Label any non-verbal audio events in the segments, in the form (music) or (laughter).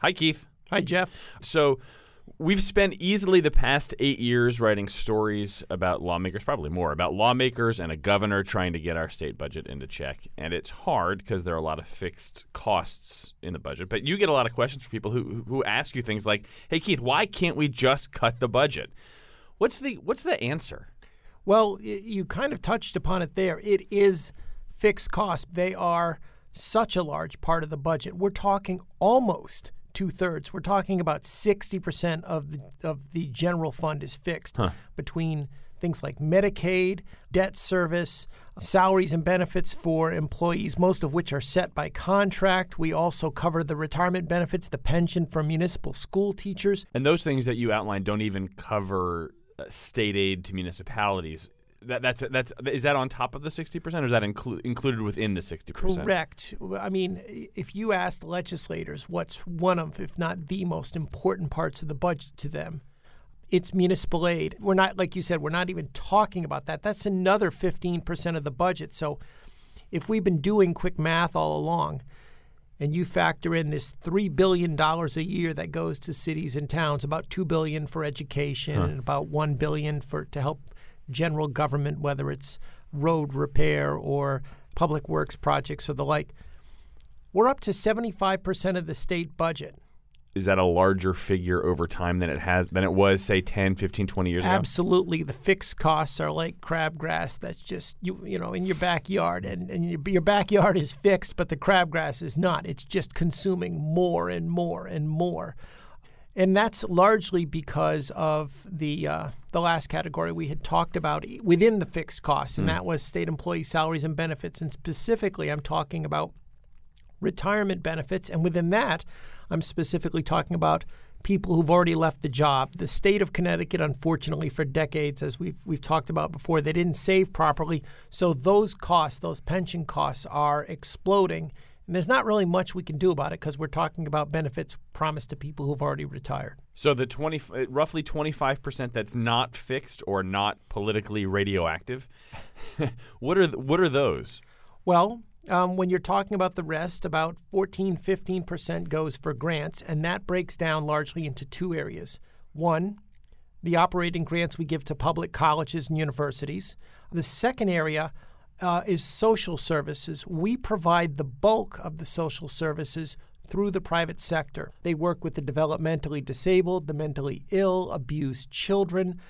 Hi, Keith. Hi, Jeff. So, we've spent easily the past eight years writing stories about lawmakers, probably more, about lawmakers and a governor trying to get our state budget into check. And it's hard because there are a lot of fixed costs in the budget. But you get a lot of questions from people who, who ask you things like, hey, Keith, why can't we just cut the budget? What's the, what's the answer? Well, you kind of touched upon it there. It is fixed costs. They are such a large part of the budget. We're talking almost two thirds. We're talking about 60% of the, of the general fund is fixed huh. between things like Medicaid, debt service, salaries and benefits for employees, most of which are set by contract. We also cover the retirement benefits, the pension for municipal school teachers. And those things that you outlined don't even cover uh, state aid to municipalities that, that's that's is that on top of the sixty percent, or is that inclu- included within the sixty percent? Correct. I mean, if you asked legislators what's one of, if not the most important parts of the budget to them, it's municipal aid. We're not, like you said, we're not even talking about that. That's another fifteen percent of the budget. So, if we've been doing quick math all along, and you factor in this three billion dollars a year that goes to cities and towns, about 2 billion for education, huh. and about 1 billion for to help general government, whether it's road repair or public works projects or the like, we're up to 75% of the state budget. Is that a larger figure over time than it has than it was say 10, 15, 20 years Absolutely. ago? Absolutely. The fixed costs are like crabgrass that's just you you know in your backyard and, and your, your backyard is fixed but the crabgrass is not. It's just consuming more and more and more and that's largely because of the uh, the last category we had talked about within the fixed costs, and mm. that was state employee salaries and benefits. And specifically, I'm talking about retirement benefits, and within that, I'm specifically talking about people who've already left the job. The state of Connecticut, unfortunately, for decades, as we've we've talked about before, they didn't save properly, so those costs, those pension costs, are exploding and there's not really much we can do about it because we're talking about benefits promised to people who've already retired. So the 20, uh, roughly 25% that's not fixed or not politically radioactive, (laughs) what are what are those? Well, um, when you're talking about the rest, about 14, 15% goes for grants, and that breaks down largely into two areas. One, the operating grants we give to public colleges and universities. The second area uh, is social services. We provide the bulk of the social services through the private sector. They work with the developmentally disabled, the mentally ill, abused children.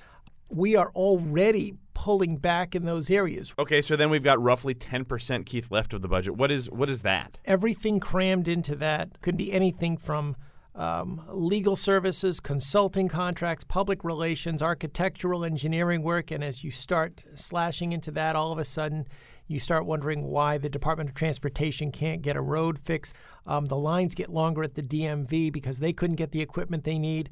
We are already pulling back in those areas. Okay, so then we've got roughly 10% Keith left of the budget. What is what is that? Everything crammed into that could be anything from um, legal services, consulting contracts, public relations, architectural engineering work. And as you start slashing into that, all of a sudden you start wondering why the Department of Transportation can't get a road fixed. Um, the lines get longer at the DMV because they couldn't get the equipment they need.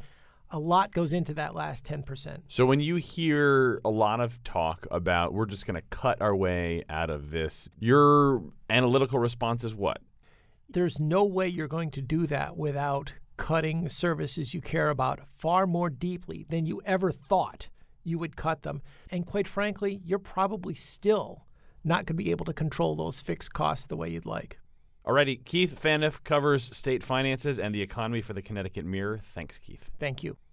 A lot goes into that last 10%. So when you hear a lot of talk about we're just going to cut our way out of this, your analytical response is what? There's no way you're going to do that without cutting services you care about far more deeply than you ever thought you would cut them. And quite frankly, you're probably still not going to be able to control those fixed costs the way you'd like. Alrighty, Keith Phaneuf covers state finances and the economy for the Connecticut Mirror. Thanks, Keith. Thank you.